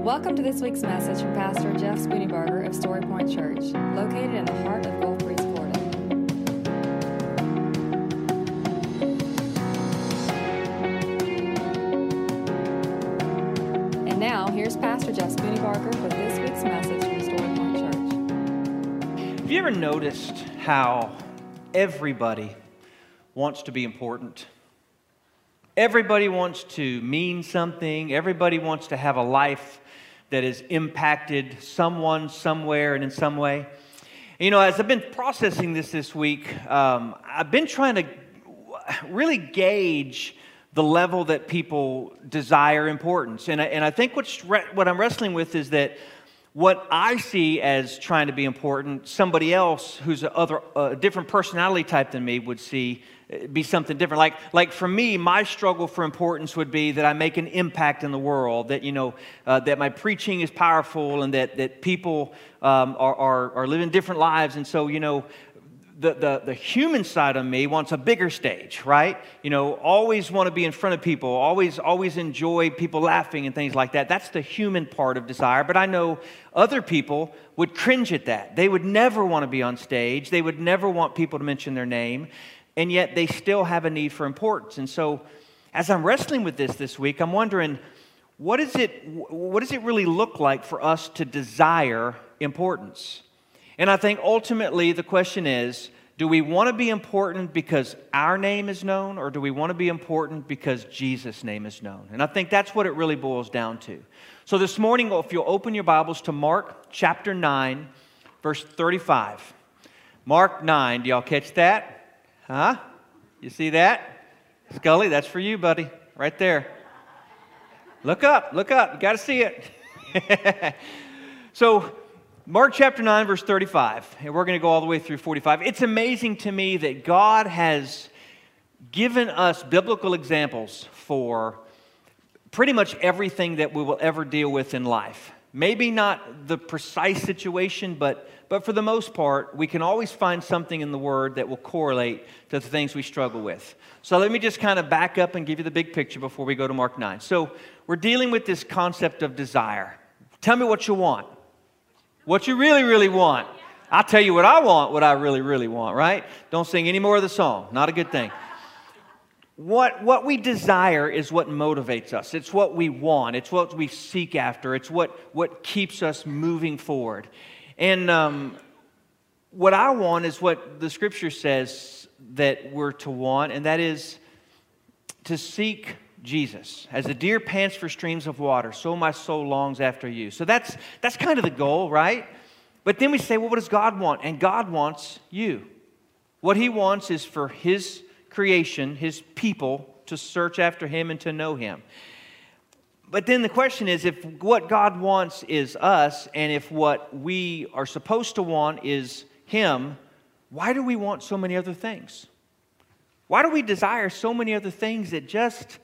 Welcome to this week's message from Pastor Jeff Spooneybarger of Story Point Church, located in the heart of Gulf Breeze, Florida. And now, here's Pastor Jeff Spooneybarger with this week's message from Story Point Church. Have you ever noticed how everybody wants to be important? Everybody wants to mean something. Everybody wants to have a life that has impacted someone, somewhere, and in some way. You know, as I've been processing this this week, um, I've been trying to really gauge the level that people desire importance. And I, and I think what's re- what I'm wrestling with is that what I see as trying to be important, somebody else who's a other, a different personality type than me would see be something different. Like, like for me, my struggle for importance would be that I make an impact in the world, that, you know, uh, that my preaching is powerful and that, that people um, are, are, are living different lives. And so, you know, the, the, the human side of me wants a bigger stage, right? You know, always want to be in front of people, always, always enjoy people laughing and things like that. That's the human part of desire. But I know other people would cringe at that. They would never want to be on stage, they would never want people to mention their name, and yet they still have a need for importance. And so, as I'm wrestling with this this week, I'm wondering what, is it, what does it really look like for us to desire importance? And I think ultimately the question is do we want to be important because our name is known, or do we want to be important because Jesus' name is known? And I think that's what it really boils down to. So this morning, if you'll open your Bibles to Mark chapter 9, verse 35. Mark 9, do y'all catch that? Huh? You see that? Scully, that's for you, buddy, right there. Look up, look up, you got to see it. so, Mark chapter 9, verse 35, and we're going to go all the way through 45. It's amazing to me that God has given us biblical examples for pretty much everything that we will ever deal with in life. Maybe not the precise situation, but, but for the most part, we can always find something in the Word that will correlate to the things we struggle with. So let me just kind of back up and give you the big picture before we go to Mark 9. So we're dealing with this concept of desire. Tell me what you want. What you really, really want. I'll tell you what I want, what I really, really want, right? Don't sing any more of the song. Not a good thing. What, what we desire is what motivates us. It's what we want. It's what we seek after. It's what, what keeps us moving forward. And um, what I want is what the scripture says that we're to want, and that is to seek Jesus. As the deer pants for streams of water, so my soul longs after you. So that's, that's kind of the goal, right? But then we say, well, what does God want? And God wants you. What He wants is for His creation, His people, to search after Him and to know Him. But then the question is if what God wants is us, and if what we are supposed to want is Him, why do we want so many other things? Why do we desire so many other things that just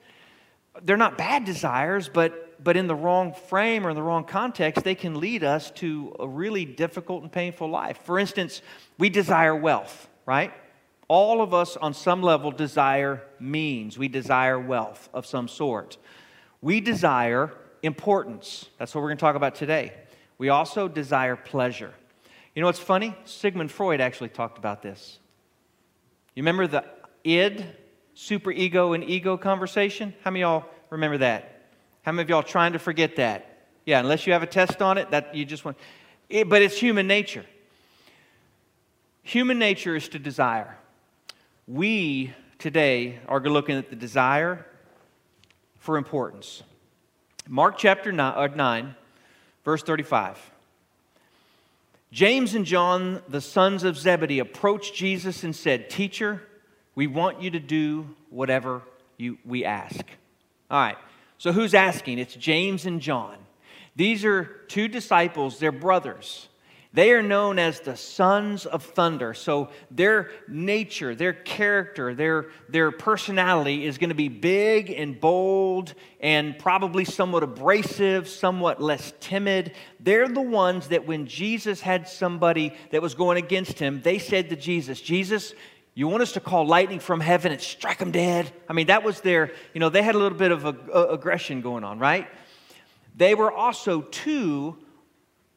they're not bad desires, but, but in the wrong frame or in the wrong context, they can lead us to a really difficult and painful life. For instance, we desire wealth, right? All of us on some level desire means. We desire wealth of some sort. We desire importance. That's what we're going to talk about today. We also desire pleasure. You know what's funny? Sigmund Freud actually talked about this. You remember the id super ego and ego conversation? How many of y'all remember that? How many of y'all trying to forget that? Yeah, unless you have a test on it, that you just want. It, but it's human nature. Human nature is to desire. We today are looking at the desire for importance. Mark chapter 9, uh, 9, verse 35. James and John, the sons of Zebedee, approached Jesus and said, Teacher, we want you to do whatever you, we ask. All right, so who's asking? It's James and John. These are two disciples, they're brothers. They are known as the sons of thunder. So their nature, their character, their, their personality is going to be big and bold and probably somewhat abrasive, somewhat less timid. They're the ones that when Jesus had somebody that was going against him, they said to Jesus, Jesus, you want us to call lightning from heaven and strike them dead? I mean, that was their, you know, they had a little bit of a, a, aggression going on, right? they were also two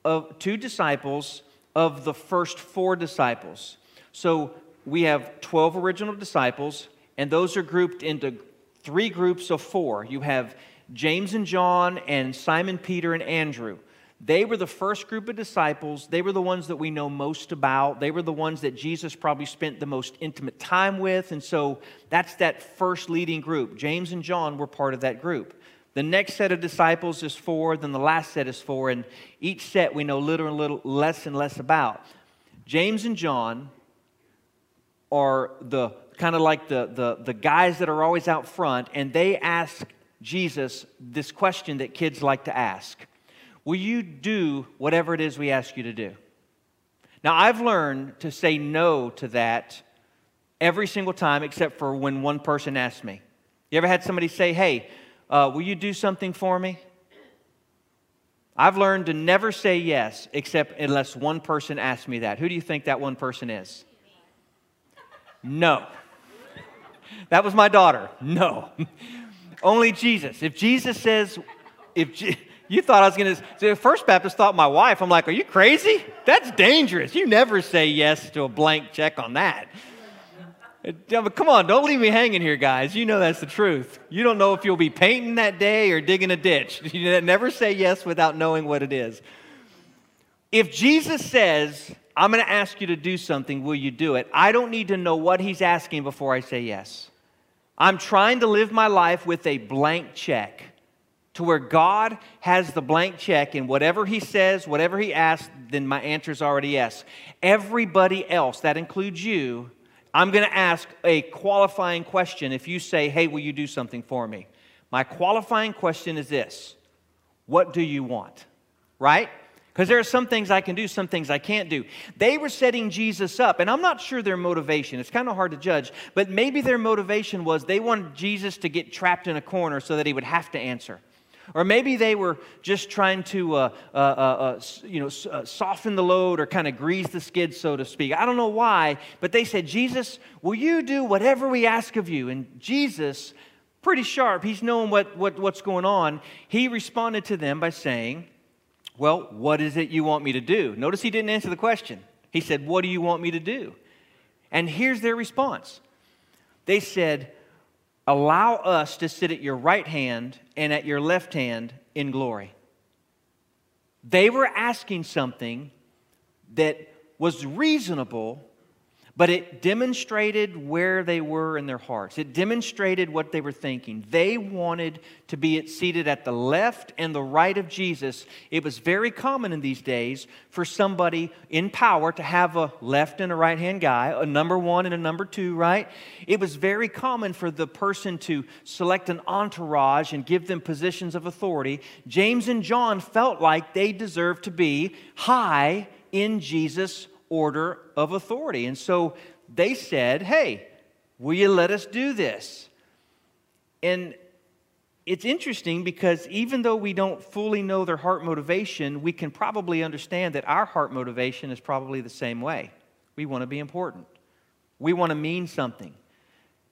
of two disciples of the first four disciples. So we have 12 original disciples, and those are grouped into three groups of four. You have James and John, and Simon, Peter, and Andrew. They were the first group of disciples. They were the ones that we know most about. They were the ones that Jesus probably spent the most intimate time with. And so that's that first leading group. James and John were part of that group. The next set of disciples is four, then the last set is four, and each set we know little and little less and less about. James and John are the kind of like the, the, the guys that are always out front, and they ask Jesus this question that kids like to ask Will you do whatever it is we ask you to do? Now, I've learned to say no to that every single time except for when one person asks me. You ever had somebody say, Hey, uh, will you do something for me? I've learned to never say yes except unless one person asks me that. Who do you think that one person is? No. That was my daughter. No. Only Jesus. If Jesus says, if Je- you thought I was going to, the First Baptist thought my wife, I'm like, are you crazy? That's dangerous. You never say yes to a blank check on that. Come on, don't leave me hanging here, guys. You know that's the truth. You don't know if you'll be painting that day or digging a ditch. You never say yes without knowing what it is. If Jesus says, I'm going to ask you to do something, will you do it? I don't need to know what he's asking before I say yes. I'm trying to live my life with a blank check to where God has the blank check, and whatever He says, whatever He asks, then my answer is already yes. Everybody else, that includes you, I'm going to ask a qualifying question if you say, Hey, will you do something for me? My qualifying question is this What do you want? Right? Because there are some things I can do, some things I can't do. They were setting Jesus up, and I'm not sure their motivation. It's kind of hard to judge, but maybe their motivation was they wanted Jesus to get trapped in a corner so that he would have to answer. Or maybe they were just trying to, uh, uh, uh, uh you know, uh, soften the load or kind of grease the skid, so to speak. I don't know why, but they said, Jesus, will you do whatever we ask of you? And Jesus, pretty sharp, he's knowing what, what, what's going on. He responded to them by saying, well, what is it you want me to do? Notice he didn't answer the question. He said, What do you want me to do? And here's their response they said, Allow us to sit at your right hand and at your left hand in glory. They were asking something that was reasonable but it demonstrated where they were in their hearts. It demonstrated what they were thinking. They wanted to be seated at the left and the right of Jesus. It was very common in these days for somebody in power to have a left and a right hand guy, a number one and a number two, right? It was very common for the person to select an entourage and give them positions of authority. James and John felt like they deserved to be high in Jesus' order of authority. And so they said, Hey, will you let us do this? And it's interesting because even though we don't fully know their heart motivation, we can probably understand that our heart motivation is probably the same way. We want to be important, we want to mean something.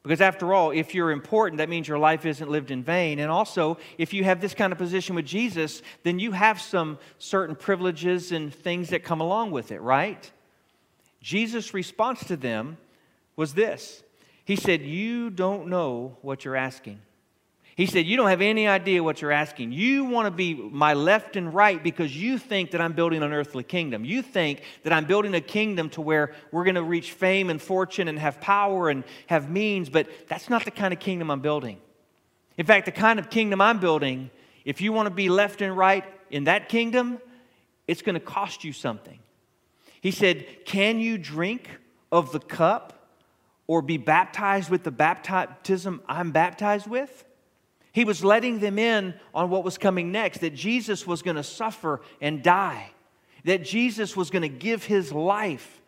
Because after all, if you're important, that means your life isn't lived in vain. And also, if you have this kind of position with Jesus, then you have some certain privileges and things that come along with it, right? Jesus' response to them was this He said, You don't know what you're asking. He said, You don't have any idea what you're asking. You want to be my left and right because you think that I'm building an earthly kingdom. You think that I'm building a kingdom to where we're going to reach fame and fortune and have power and have means, but that's not the kind of kingdom I'm building. In fact, the kind of kingdom I'm building, if you want to be left and right in that kingdom, it's going to cost you something. He said, Can you drink of the cup or be baptized with the baptism I'm baptized with? He was letting them in on what was coming next that Jesus was going to suffer and die, that Jesus was going to give his life.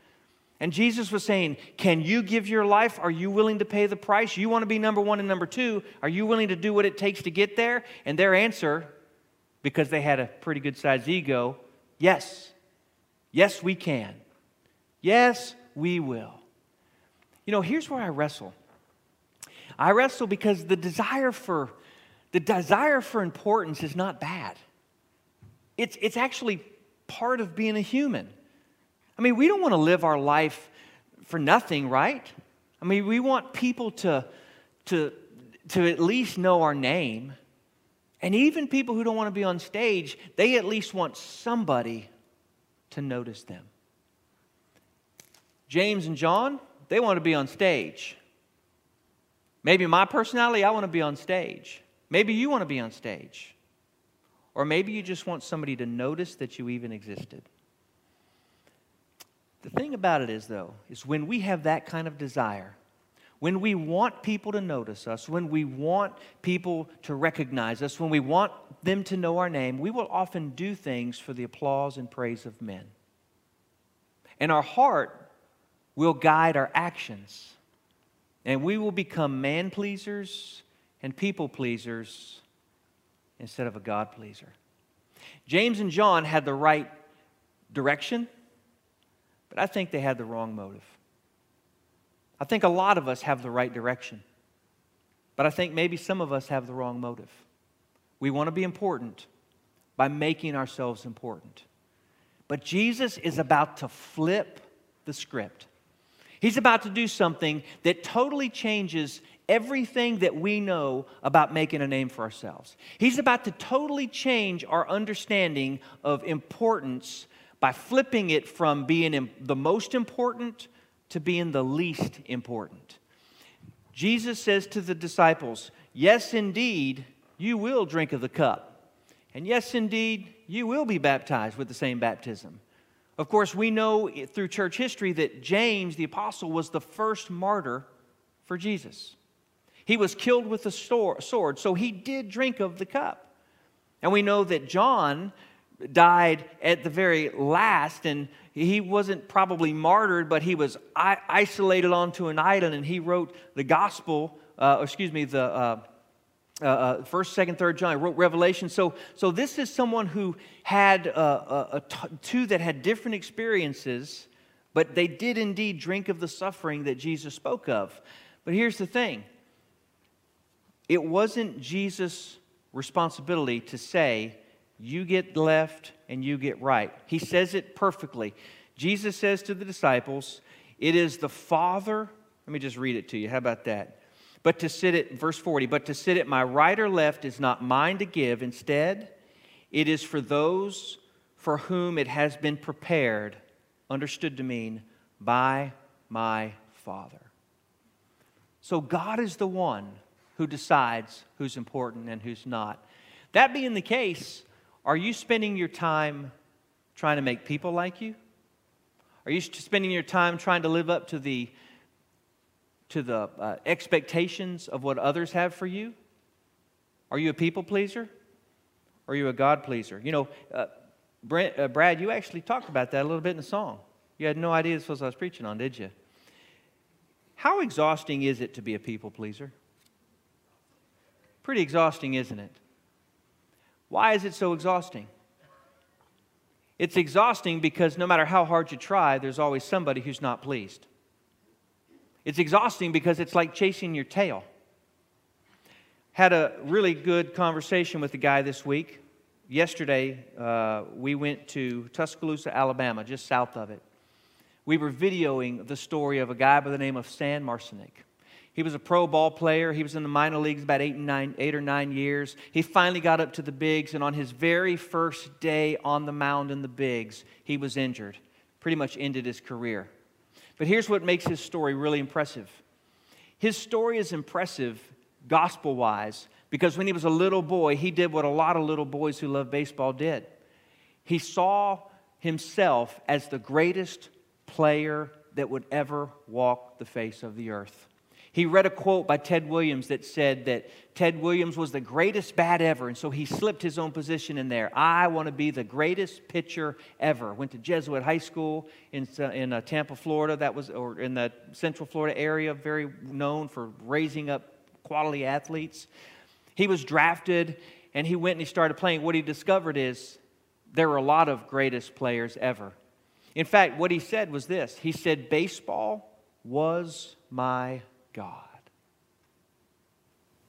And Jesus was saying, Can you give your life? Are you willing to pay the price? You want to be number one and number two? Are you willing to do what it takes to get there? And their answer, because they had a pretty good sized ego, yes. Yes, we can. Yes, we will. You know, here's where I wrestle. I wrestle because the desire for the desire for importance is not bad. it's, it's actually part of being a human. I mean, we don't want to live our life for nothing, right? I mean, we want people to, to, to at least know our name. And even people who don't want to be on stage, they at least want somebody to notice them. James and John, they want to be on stage. Maybe my personality, I want to be on stage. Maybe you want to be on stage. Or maybe you just want somebody to notice that you even existed. The thing about it is, though, is when we have that kind of desire, when we want people to notice us, when we want people to recognize us, when we want them to know our name, we will often do things for the applause and praise of men. And our heart will guide our actions. And we will become man pleasers and people pleasers instead of a God pleaser. James and John had the right direction but I think they had the wrong motive. I think a lot of us have the right direction, but I think maybe some of us have the wrong motive. We want to be important by making ourselves important. But Jesus is about to flip the script. He's about to do something that totally changes everything that we know about making a name for ourselves. He's about to totally change our understanding of importance by flipping it from being the most important to being the least important. Jesus says to the disciples, Yes, indeed, you will drink of the cup. And yes, indeed, you will be baptized with the same baptism. Of course, we know through church history that James, the apostle, was the first martyr for Jesus. He was killed with a sword, so he did drink of the cup. And we know that John died at the very last, and he wasn't probably martyred, but he was isolated onto an island, and he wrote the gospel, uh, excuse me, the uh, uh, uh first, second, third John, wrote Revelation. So, so this is someone who had uh, two that had different experiences, but they did indeed drink of the suffering that Jesus spoke of. But here's the thing it wasn't Jesus' responsibility to say, you get left and you get right. He says it perfectly. Jesus says to the disciples, It is the Father. Let me just read it to you. How about that? But to sit at, verse 40, but to sit at my right or left is not mine to give. Instead, it is for those for whom it has been prepared, understood to mean, by my Father. So God is the one who decides who's important and who's not. That being the case, are you spending your time trying to make people like you? Are you spending your time trying to live up to the, to the uh, expectations of what others have for you? Are you a people pleaser? Are you a God pleaser? You know, uh, Brent, uh, Brad, you actually talked about that a little bit in the song. You had no idea this was what I was preaching on, did you? How exhausting is it to be a people pleaser? Pretty exhausting, isn't it? Why is it so exhausting? It's exhausting because no matter how hard you try, there's always somebody who's not pleased. It's exhausting because it's like chasing your tail. Had a really good conversation with a guy this week. Yesterday, uh, we went to Tuscaloosa, Alabama, just south of it. We were videoing the story of a guy by the name of Stan Marsonek. He was a pro ball player. He was in the minor leagues about eight, and nine, eight or nine years. He finally got up to the bigs, and on his very first day on the mound in the bigs, he was injured. Pretty much ended his career. But here's what makes his story really impressive his story is impressive gospel wise because when he was a little boy, he did what a lot of little boys who love baseball did. He saw himself as the greatest player that would ever walk the face of the earth. He read a quote by Ted Williams that said that Ted Williams was the greatest bat ever, and so he slipped his own position in there. I want to be the greatest pitcher ever. Went to Jesuit High School in, in uh, Tampa, Florida. That was, or in the Central Florida area, very known for raising up quality athletes. He was drafted, and he went and he started playing. What he discovered is there were a lot of greatest players ever. In fact, what he said was this. He said, "Baseball was my God.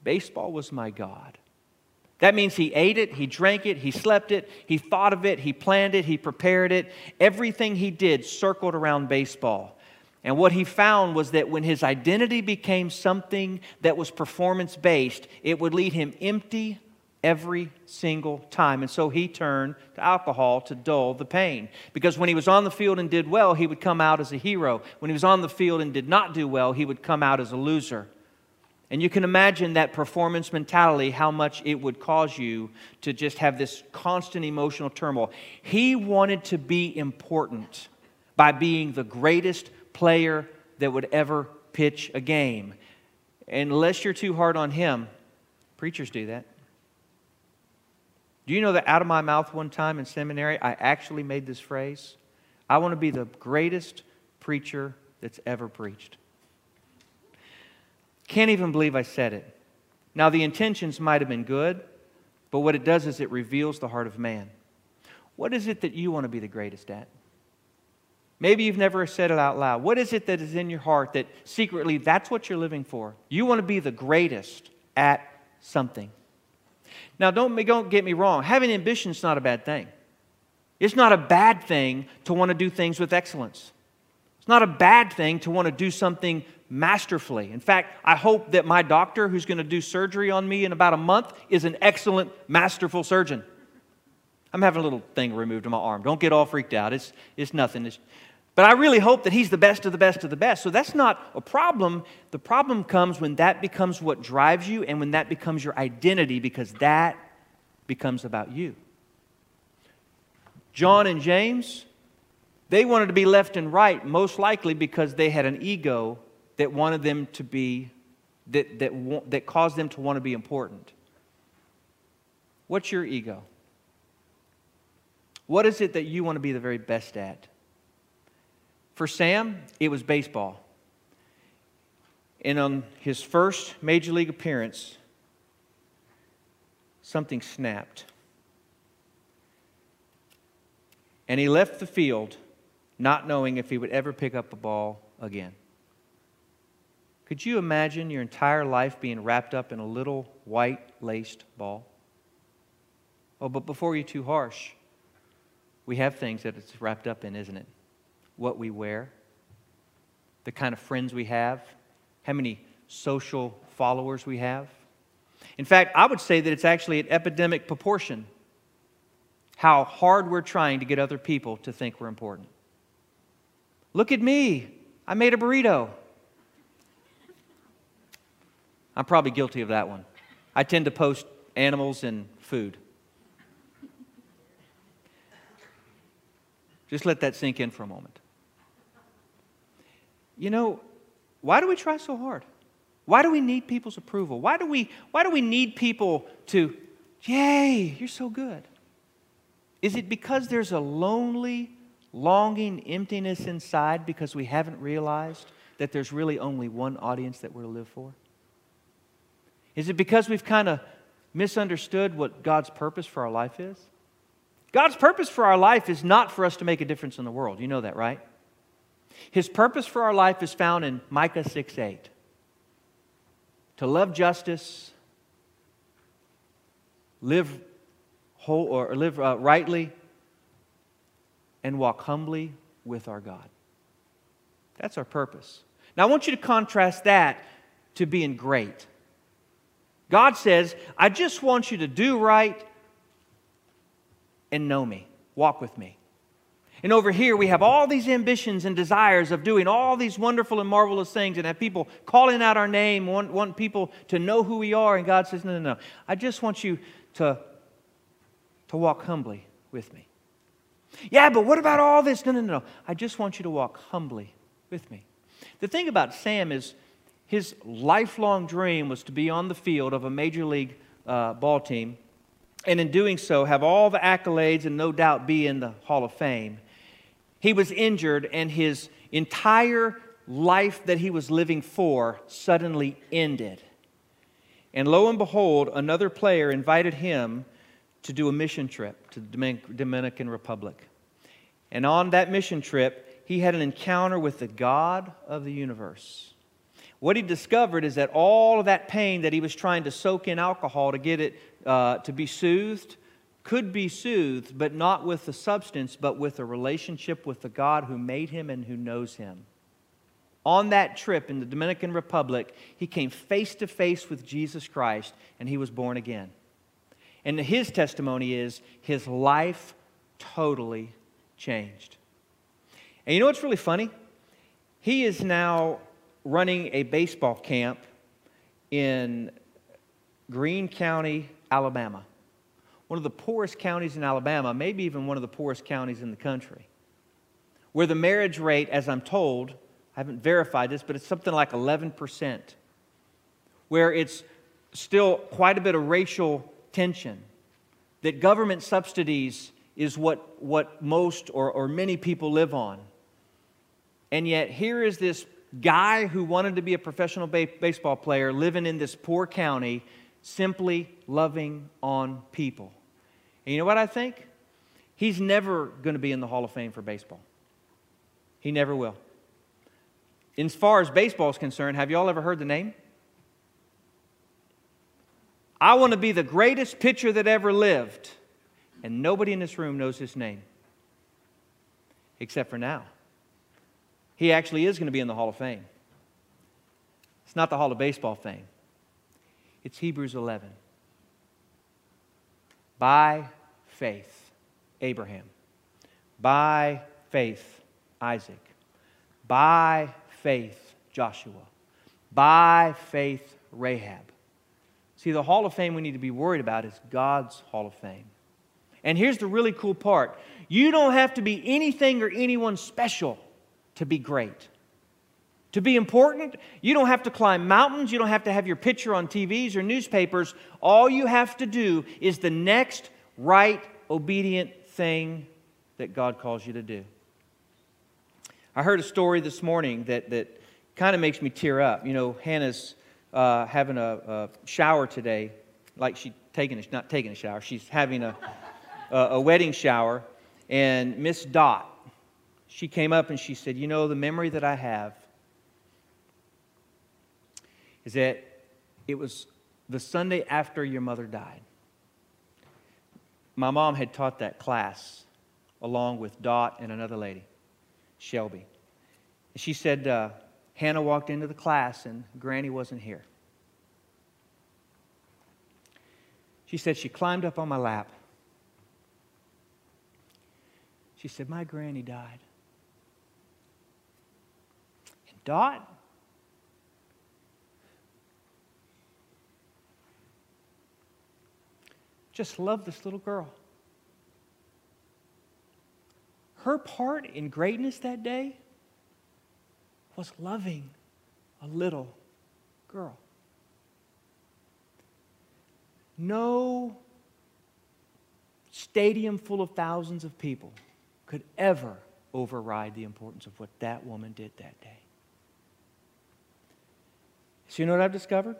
Baseball was my God. That means he ate it, he drank it, he slept it, he thought of it, he planned it, he prepared it. Everything he did circled around baseball. And what he found was that when his identity became something that was performance based, it would lead him empty every single time. And so he turned to alcohol to dull the pain. Because when he was on the field and did well, he would come out as a hero. When he was on the field and did not do well, he would come out as a loser. And you can imagine that performance mentality, how much it would cause you to just have this constant emotional turmoil. He wanted to be important by being the greatest player that would ever pitch a game. And unless you're too hard on him, preachers do that. Do you know that out of my mouth one time in seminary, I actually made this phrase? I want to be the greatest preacher that's ever preached. Can't even believe I said it. Now, the intentions might have been good, but what it does is it reveals the heart of man. What is it that you want to be the greatest at? Maybe you've never said it out loud. What is it that is in your heart that secretly that's what you're living for? You want to be the greatest at something. Now, don't, don't get me wrong, having ambition is not a bad thing. It's not a bad thing to want to do things with excellence. It's not a bad thing to want to do something masterfully. In fact, I hope that my doctor, who's going to do surgery on me in about a month, is an excellent, masterful surgeon. I'm having a little thing removed on my arm. Don't get all freaked out. It's, it's nothing. It's, but I really hope that he's the best of the best of the best. So that's not a problem. The problem comes when that becomes what drives you and when that becomes your identity because that becomes about you. John and James, they wanted to be left and right, most likely because they had an ego that wanted them to be, that, that, that caused them to want to be important? What's your ego? What is it that you want to be the very best at? For Sam, it was baseball. And on his first major league appearance, something snapped. And he left the field not knowing if he would ever pick up a ball again. Could you imagine your entire life being wrapped up in a little white laced ball? Oh, but before you're too harsh, we have things that it's wrapped up in, isn't it? What we wear, the kind of friends we have, how many social followers we have. In fact, I would say that it's actually an epidemic proportion how hard we're trying to get other people to think we're important. Look at me. I made a burrito. I'm probably guilty of that one. I tend to post animals and food. Just let that sink in for a moment. You know, why do we try so hard? Why do we need people's approval? Why do we, why do we need people to, yay, you're so good? Is it because there's a lonely, longing emptiness inside because we haven't realized that there's really only one audience that we're to live for? Is it because we've kind of misunderstood what God's purpose for our life is? God's purpose for our life is not for us to make a difference in the world. You know that, right? His purpose for our life is found in Micah 6 8. To love justice, live whole, or live uh, rightly, and walk humbly with our God. That's our purpose. Now, I want you to contrast that to being great. God says, I just want you to do right and know me, walk with me. And over here, we have all these ambitions and desires of doing all these wonderful and marvelous things and have people calling out our name, want, want people to know who we are. And God says, No, no, no. I just want you to, to walk humbly with me. Yeah, but what about all this? No, no, no. I just want you to walk humbly with me. The thing about Sam is, his lifelong dream was to be on the field of a major league uh, ball team, and in doing so, have all the accolades and no doubt be in the Hall of Fame. He was injured, and his entire life that he was living for suddenly ended. And lo and behold, another player invited him to do a mission trip to the Dominican Republic. And on that mission trip, he had an encounter with the God of the universe. What he discovered is that all of that pain that he was trying to soak in alcohol to get it uh, to be soothed, could be soothed, but not with the substance, but with a relationship with the God who made him and who knows him. On that trip in the Dominican Republic, he came face to face with Jesus Christ and he was born again. And his testimony is his life totally changed. And you know what's really funny? He is now running a baseball camp in Greene County, Alabama. One of the poorest counties in Alabama, maybe even one of the poorest counties in the country. Where the marriage rate, as I'm told, I haven't verified this, but it's something like 11%. Where it's still quite a bit of racial tension. That government subsidies is what, what most or, or many people live on. And yet, here is this guy who wanted to be a professional ba- baseball player living in this poor county, simply loving on people. And you know what I think? He's never going to be in the Hall of Fame for baseball. He never will. As far as baseball is concerned, have you all ever heard the name? I want to be the greatest pitcher that ever lived. And nobody in this room knows his name, except for now. He actually is going to be in the Hall of Fame. It's not the Hall of Baseball Fame, it's Hebrews 11. By faith, Abraham. By faith, Isaac. By faith, Joshua. By faith, Rahab. See, the Hall of Fame we need to be worried about is God's Hall of Fame. And here's the really cool part you don't have to be anything or anyone special to be great. To be important, you don't have to climb mountains, you don't have to have your picture on TVs or newspapers. All you have to do is the next right, obedient thing that God calls you to do. I heard a story this morning that, that kind of makes me tear up. You know, Hannah's uh, having a, a, shower today, like she's taking a, not taking a shower, she's having a, a, a wedding shower. And Miss Dot, she came up and she said, You know, the memory that I have is that it was the Sunday after your mother died. My mom had taught that class along with Dot and another lady, Shelby. She said, uh, Hannah walked into the class and Granny wasn't here. She said, She climbed up on my lap. She said, My granny died. And Dot, just loved this little girl. Her part in greatness that day was loving a little girl. No stadium full of thousands of people could ever override the importance of what that woman did that day. So, you know what I've discovered?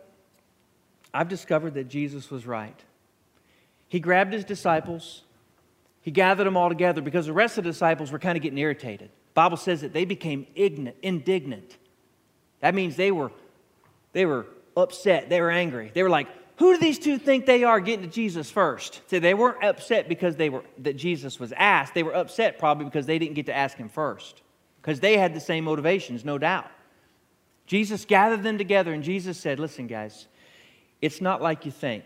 I've discovered that Jesus was right. He grabbed his disciples, he gathered them all together because the rest of the disciples were kind of getting irritated. Bible says that they became indignant. That means they were, they were upset, they were angry. They were like, who do these two think they are getting to Jesus first? See, they weren't upset because they were that Jesus was asked. They were upset probably because they didn't get to ask him first. Because they had the same motivations, no doubt. Jesus gathered them together and Jesus said, Listen, guys, it's not like you think.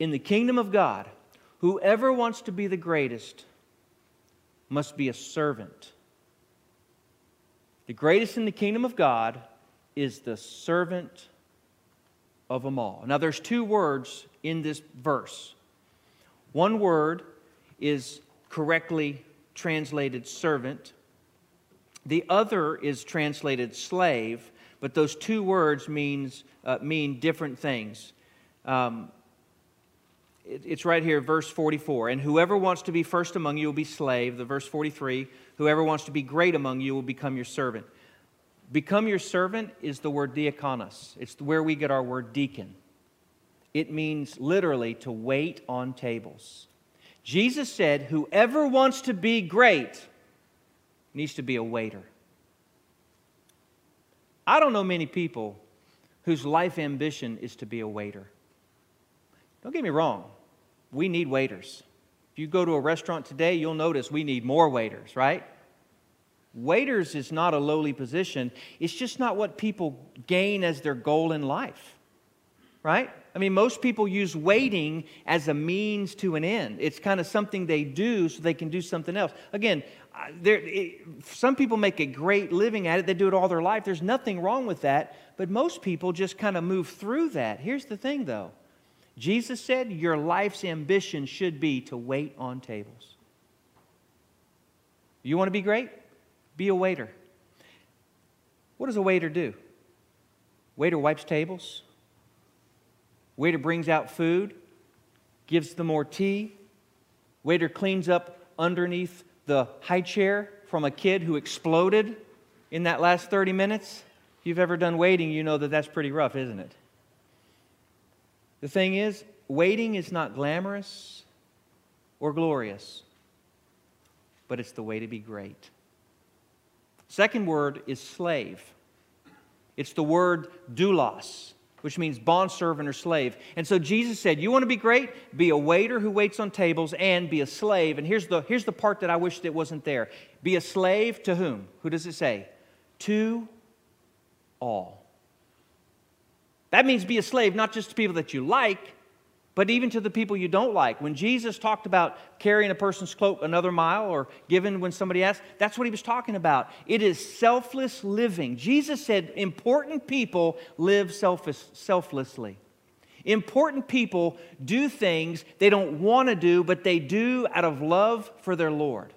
In the kingdom of God, whoever wants to be the greatest must be a servant. The greatest in the kingdom of God is the servant of them all. Now, there's two words in this verse. One word is correctly translated servant, the other is translated slave, but those two words means, uh, mean different things. Um, it's right here, verse 44. And whoever wants to be first among you will be slave. The verse 43. Whoever wants to be great among you will become your servant. Become your servant is the word diakonos. It's where we get our word deacon. It means literally to wait on tables. Jesus said, Whoever wants to be great needs to be a waiter. I don't know many people whose life ambition is to be a waiter. Don't get me wrong, we need waiters. If you go to a restaurant today, you'll notice we need more waiters, right? Waiters is not a lowly position. It's just not what people gain as their goal in life, right? I mean, most people use waiting as a means to an end. It's kind of something they do so they can do something else. Again, there, it, some people make a great living at it, they do it all their life. There's nothing wrong with that, but most people just kind of move through that. Here's the thing, though Jesus said your life's ambition should be to wait on tables. You want to be great? Be a waiter. What does a waiter do? Waiter wipes tables. Waiter brings out food, gives them more tea. Waiter cleans up underneath the high chair from a kid who exploded in that last 30 minutes. If you've ever done waiting, you know that that's pretty rough, isn't it? The thing is, waiting is not glamorous or glorious, but it's the way to be great. Second word is slave. It's the word doulos, which means bondservant or slave. And so Jesus said, You want to be great? Be a waiter who waits on tables and be a slave. And here's the, here's the part that I wish that wasn't there. Be a slave to whom? Who does it say? To all. That means be a slave not just to people that you like, but even to the people you don't like. When Jesus talked about carrying a person's cloak another mile or giving when somebody asks, that's what he was talking about. It is selfless living. Jesus said important people live selfish, selflessly. Important people do things they don't want to do, but they do out of love for their Lord.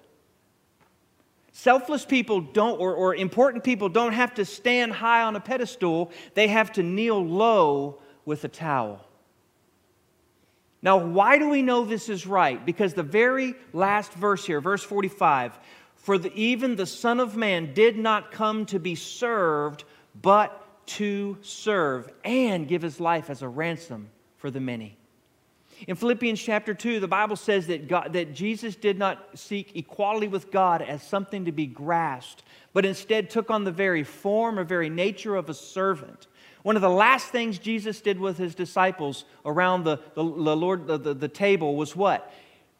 Selfless people don't, or, or important people don't have to stand high on a pedestal, they have to kneel low with a towel. Now, why do we know this is right? Because the very last verse here, verse 45, for the, even the Son of Man did not come to be served, but to serve and give his life as a ransom for the many. In Philippians chapter 2, the Bible says that, God, that Jesus did not seek equality with God as something to be grasped, but instead took on the very form or very nature of a servant. One of the last things Jesus did with his disciples around the, the, the Lord, the, the, the table was what?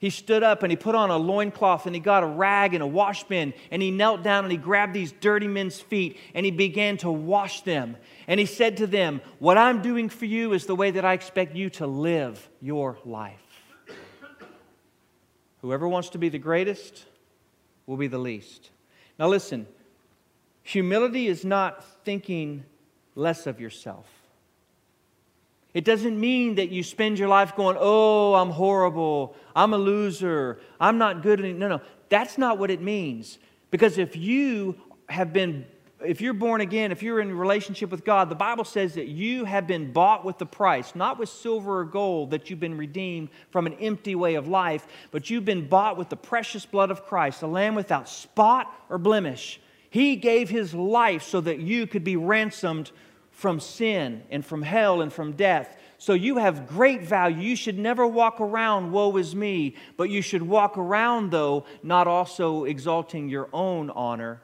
He stood up and he put on a loincloth and he got a rag and a wash bin and he knelt down and he grabbed these dirty men's feet and he began to wash them. And he said to them, What I'm doing for you is the way that I expect you to live your life. Whoever wants to be the greatest will be the least. Now, listen, humility is not thinking less of yourself. It doesn't mean that you spend your life going, oh, I'm horrible, I'm a loser, I'm not good. No, no, that's not what it means. Because if you have been, if you're born again, if you're in relationship with God, the Bible says that you have been bought with the price, not with silver or gold, that you've been redeemed from an empty way of life, but you've been bought with the precious blood of Christ, a lamb without spot or blemish. He gave his life so that you could be ransomed from sin and from hell and from death. So you have great value. You should never walk around, woe is me, but you should walk around, though, not also exalting your own honor,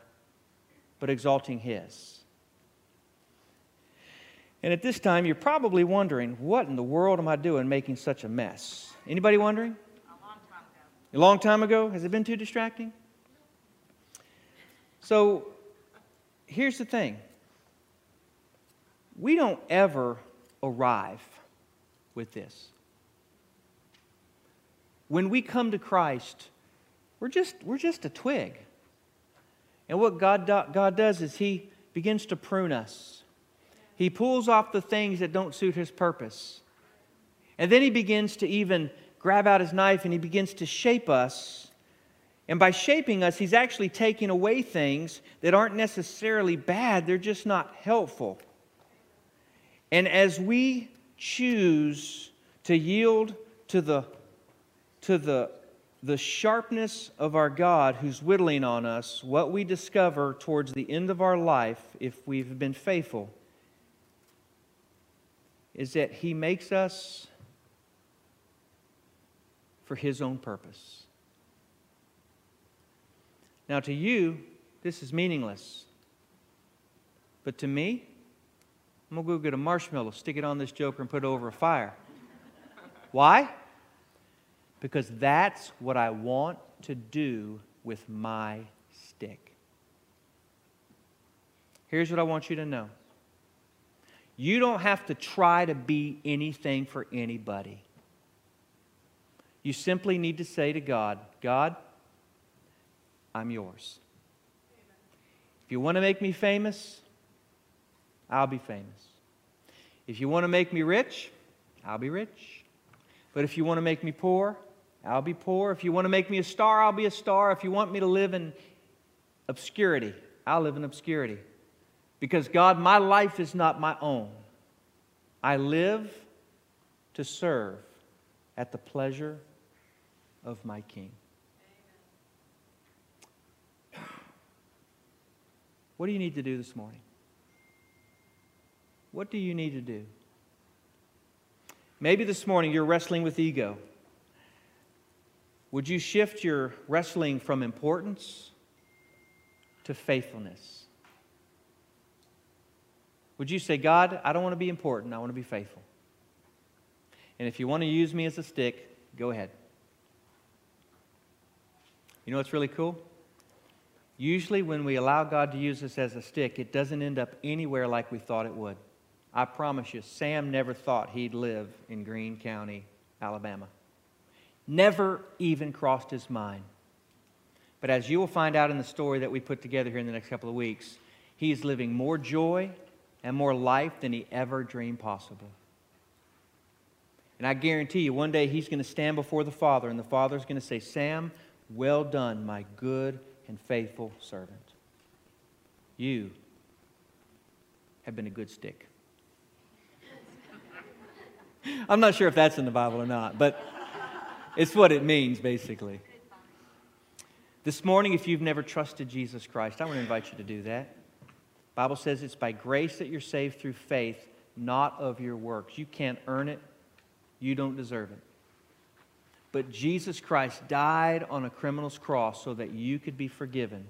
but exalting His. And at this time, you're probably wondering, what in the world am I doing making such a mess? Anybody wondering? A long time ago. A long time ago? Has it been too distracting? So here's the thing we don't ever arrive with this. When we come to Christ, we're just, we're just a twig. And what God, do, God does is He begins to prune us. He pulls off the things that don't suit His purpose. And then He begins to even grab out His knife and He begins to shape us. And by shaping us, He's actually taking away things that aren't necessarily bad, they're just not helpful. And as we choose to yield to the, to the, the sharpness of our God who's whittling on us, what we discover towards the end of our life, if we've been faithful, is that He makes us for His own purpose. Now, to you, this is meaningless. But to me, I'm going to go get a marshmallow, stick it on this joker, and put it over a fire. Why? Because that's what I want to do with my stick. Here's what I want you to know you don't have to try to be anything for anybody. You simply need to say to God, God, I'm yours. If you want to make me famous, I'll be famous. If you want to make me rich, I'll be rich. But if you want to make me poor, I'll be poor. If you want to make me a star, I'll be a star. If you want me to live in obscurity, I'll live in obscurity. Because, God, my life is not my own. I live to serve at the pleasure of my King. What do you need to do this morning? What do you need to do? Maybe this morning you're wrestling with ego. Would you shift your wrestling from importance to faithfulness? Would you say, God, I don't want to be important, I want to be faithful? And if you want to use me as a stick, go ahead. You know what's really cool? Usually, when we allow God to use us as a stick, it doesn't end up anywhere like we thought it would. I promise you, Sam never thought he'd live in Greene County, Alabama. Never even crossed his mind. But as you will find out in the story that we put together here in the next couple of weeks, he is living more joy and more life than he ever dreamed possible. And I guarantee you, one day he's going to stand before the Father, and the Father's going to say, Sam, well done, my good and faithful servant. You have been a good stick. I'm not sure if that's in the Bible or not, but it's what it means, basically. This morning, if you've never trusted Jesus Christ, I want to invite you to do that. The Bible says it's by grace that you're saved through faith, not of your works. You can't earn it, you don't deserve it. But Jesus Christ died on a criminal's cross so that you could be forgiven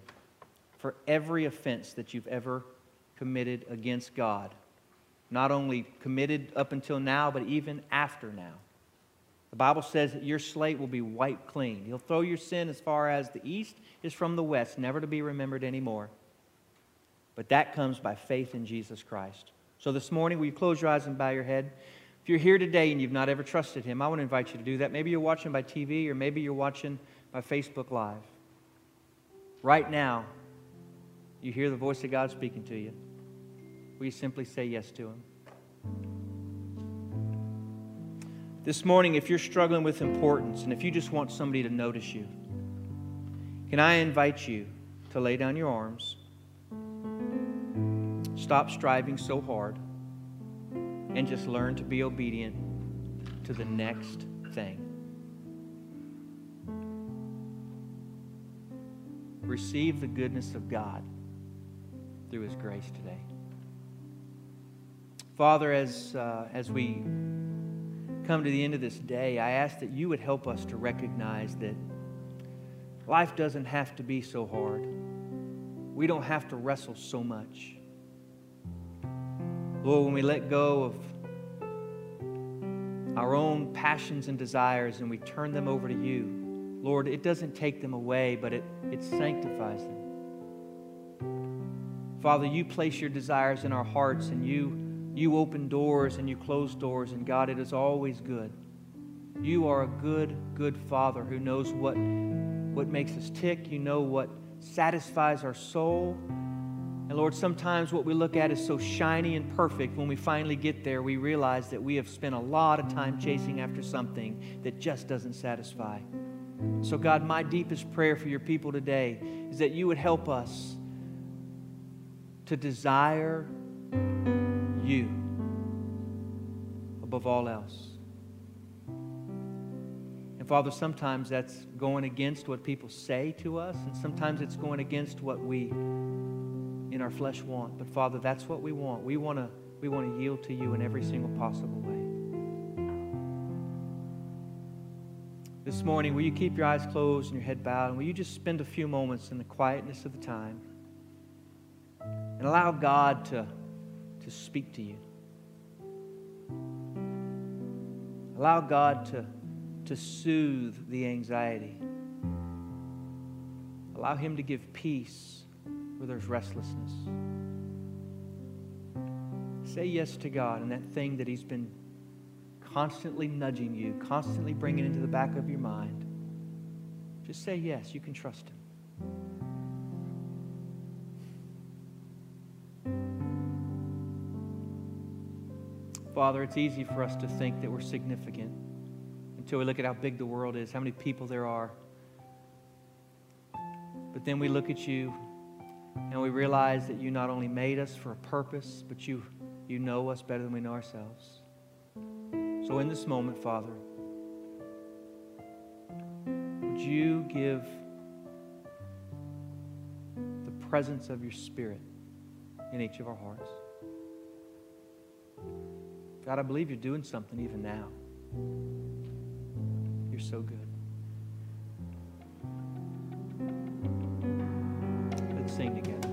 for every offense that you've ever committed against God not only committed up until now, but even after now. The Bible says that your slate will be wiped clean. He'll throw your sin as far as the east is from the west, never to be remembered anymore. But that comes by faith in Jesus Christ. So this morning, will you close your eyes and bow your head? If you're here today and you've not ever trusted Him, I want to invite you to do that. Maybe you're watching by TV or maybe you're watching by Facebook Live. Right now, you hear the voice of God speaking to you. Will you simply say yes to Him? This morning, if you're struggling with importance and if you just want somebody to notice you, can I invite you to lay down your arms, stop striving so hard, and just learn to be obedient to the next thing? Receive the goodness of God through His grace today. Father, as, uh, as we come to the end of this day, I ask that you would help us to recognize that life doesn't have to be so hard. We don't have to wrestle so much. Lord, when we let go of our own passions and desires and we turn them over to you, Lord, it doesn't take them away, but it, it sanctifies them. Father, you place your desires in our hearts and you you open doors and you close doors, and God, it is always good. You are a good, good Father who knows what, what makes us tick. You know what satisfies our soul. And Lord, sometimes what we look at is so shiny and perfect. When we finally get there, we realize that we have spent a lot of time chasing after something that just doesn't satisfy. So, God, my deepest prayer for your people today is that you would help us to desire you above all else. And Father, sometimes that's going against what people say to us, and sometimes it's going against what we in our flesh want. But Father, that's what we want. We want to we want to yield to you in every single possible way. This morning, will you keep your eyes closed and your head bowed? And will you just spend a few moments in the quietness of the time and allow God to speak to you. Allow God to, to soothe the anxiety. Allow Him to give peace where there's restlessness. Say yes to God and that thing that He's been constantly nudging you, constantly bringing into the back of your mind. Just say yes. You can trust Him. Father, it's easy for us to think that we're significant until we look at how big the world is, how many people there are. But then we look at you and we realize that you not only made us for a purpose, but you, you know us better than we know ourselves. So in this moment, Father, would you give the presence of your Spirit in each of our hearts? God, I believe you're doing something even now. You're so good. Let's sing together.